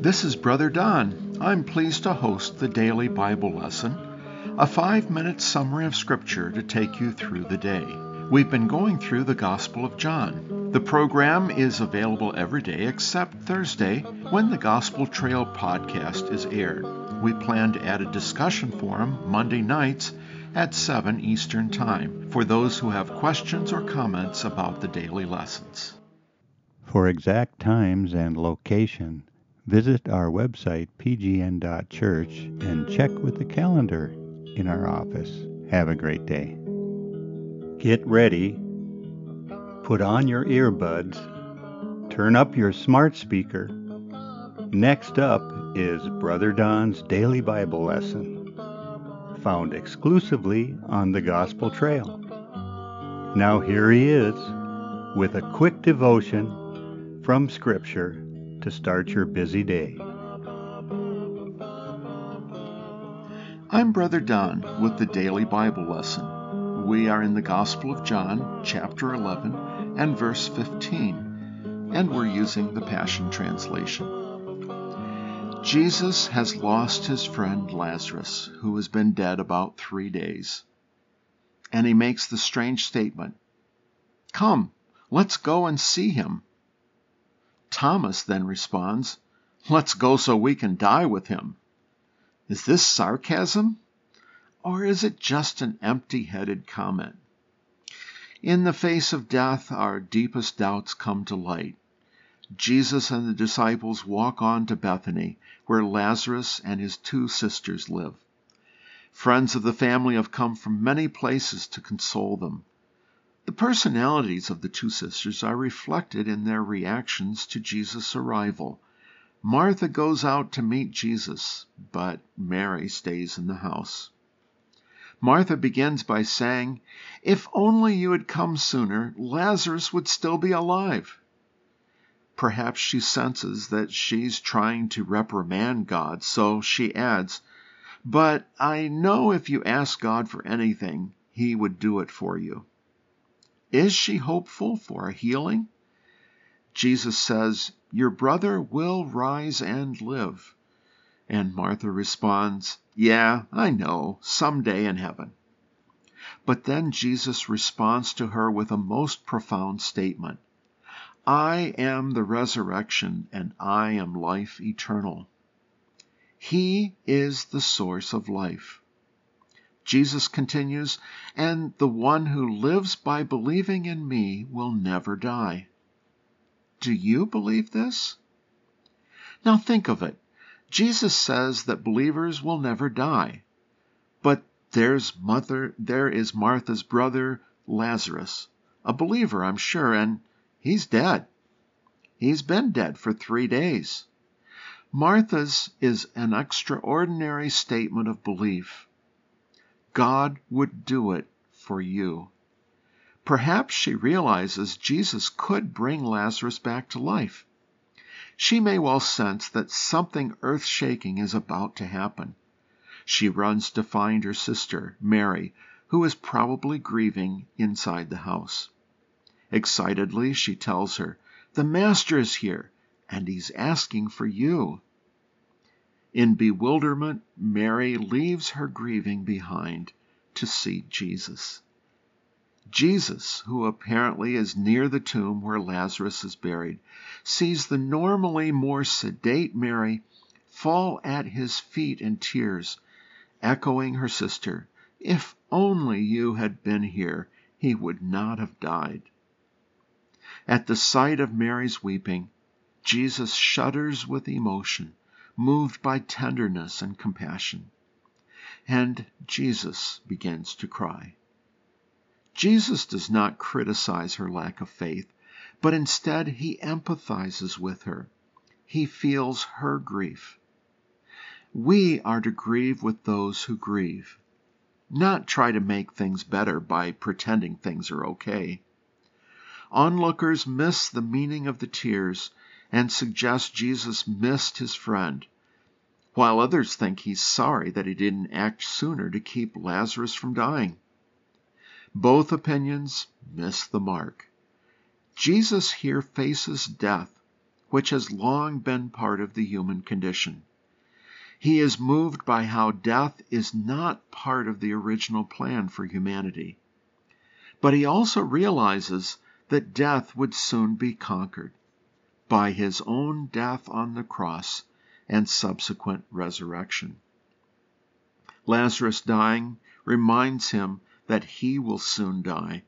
This is Brother Don. I'm pleased to host the daily Bible lesson, a five minute summary of Scripture to take you through the day. We've been going through the Gospel of John. The program is available every day except Thursday when the Gospel Trail podcast is aired. We plan to add a discussion forum Monday nights at 7 Eastern Time for those who have questions or comments about the daily lessons. For exact times and location, visit our website pgn.church and check with the calendar in our office. Have a great day. Get ready. Put on your earbuds. Turn up your smart speaker. Next up is Brother Don's Daily Bible Lesson, found exclusively on the Gospel Trail. Now here he is with a quick devotion from Scripture to start your busy day. I'm Brother Don with the Daily Bible Lesson. We are in the Gospel of John, chapter 11, and verse 15, and we're using the Passion Translation. Jesus has lost his friend Lazarus, who has been dead about three days. And he makes the strange statement Come, let's go and see him. Thomas then responds, Let's go so we can die with him. Is this sarcasm? Or is it just an empty headed comment? In the face of death, our deepest doubts come to light. Jesus and the disciples walk on to Bethany, where Lazarus and his two sisters live. Friends of the family have come from many places to console them. The personalities of the two sisters are reflected in their reactions to Jesus' arrival. Martha goes out to meet Jesus, but Mary stays in the house. Martha begins by saying, If only you had come sooner, Lazarus would still be alive. Perhaps she senses that she's trying to reprimand God, so she adds, But I know if you ask God for anything, he would do it for you. Is she hopeful for a healing? Jesus says, Your brother will rise and live. And Martha responds, Yeah, I know, someday in heaven. But then Jesus responds to her with a most profound statement I am the resurrection and I am life eternal. He is the source of life. Jesus continues, and the one who lives by believing in me will never die. Do you believe this? Now think of it. Jesus says that believers will never die. But there's mother there is Martha's brother Lazarus, a believer, I'm sure, and he's dead. He's been dead for 3 days. Martha's is an extraordinary statement of belief. God would do it for you. Perhaps she realizes Jesus could bring Lazarus back to life. She may well sense that something earth shaking is about to happen. She runs to find her sister, Mary, who is probably grieving inside the house. Excitedly, she tells her, The Master is here, and he's asking for you. In bewilderment, Mary leaves her grieving behind to see Jesus. Jesus, who apparently is near the tomb where Lazarus is buried, sees the normally more sedate Mary fall at his feet in tears, echoing her sister, If only you had been here, he would not have died. At the sight of Mary's weeping, Jesus shudders with emotion moved by tenderness and compassion. And Jesus begins to cry. Jesus does not criticize her lack of faith, but instead he empathizes with her. He feels her grief. We are to grieve with those who grieve, not try to make things better by pretending things are okay. Onlookers miss the meaning of the tears and suggest Jesus missed his friend, while others think he's sorry that he didn't act sooner to keep Lazarus from dying. Both opinions miss the mark. Jesus here faces death which has long been part of the human condition. He is moved by how death is not part of the original plan for humanity. But he also realizes that death would soon be conquered by his own death on the cross and subsequent resurrection. Lazarus dying reminds him that he will soon die,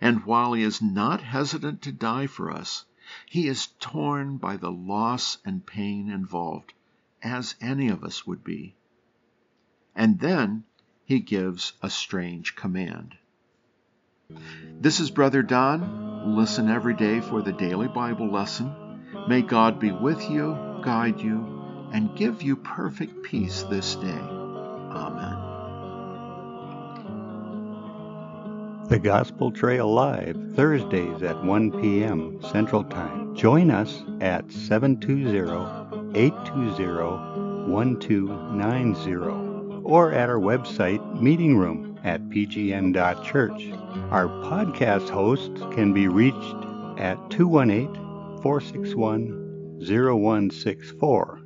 and while he is not hesitant to die for us, he is torn by the loss and pain involved, as any of us would be. And then he gives a strange command. This is Brother Don. Listen every day for the daily Bible lesson. May God be with you, guide you, and give you perfect peace this day. Amen. The Gospel Trail Live, Thursdays at 1 p.m. Central Time. Join us at 720-820-1290 or at our website meeting room at pgn.church. Our podcast hosts can be reached at 218-461-0164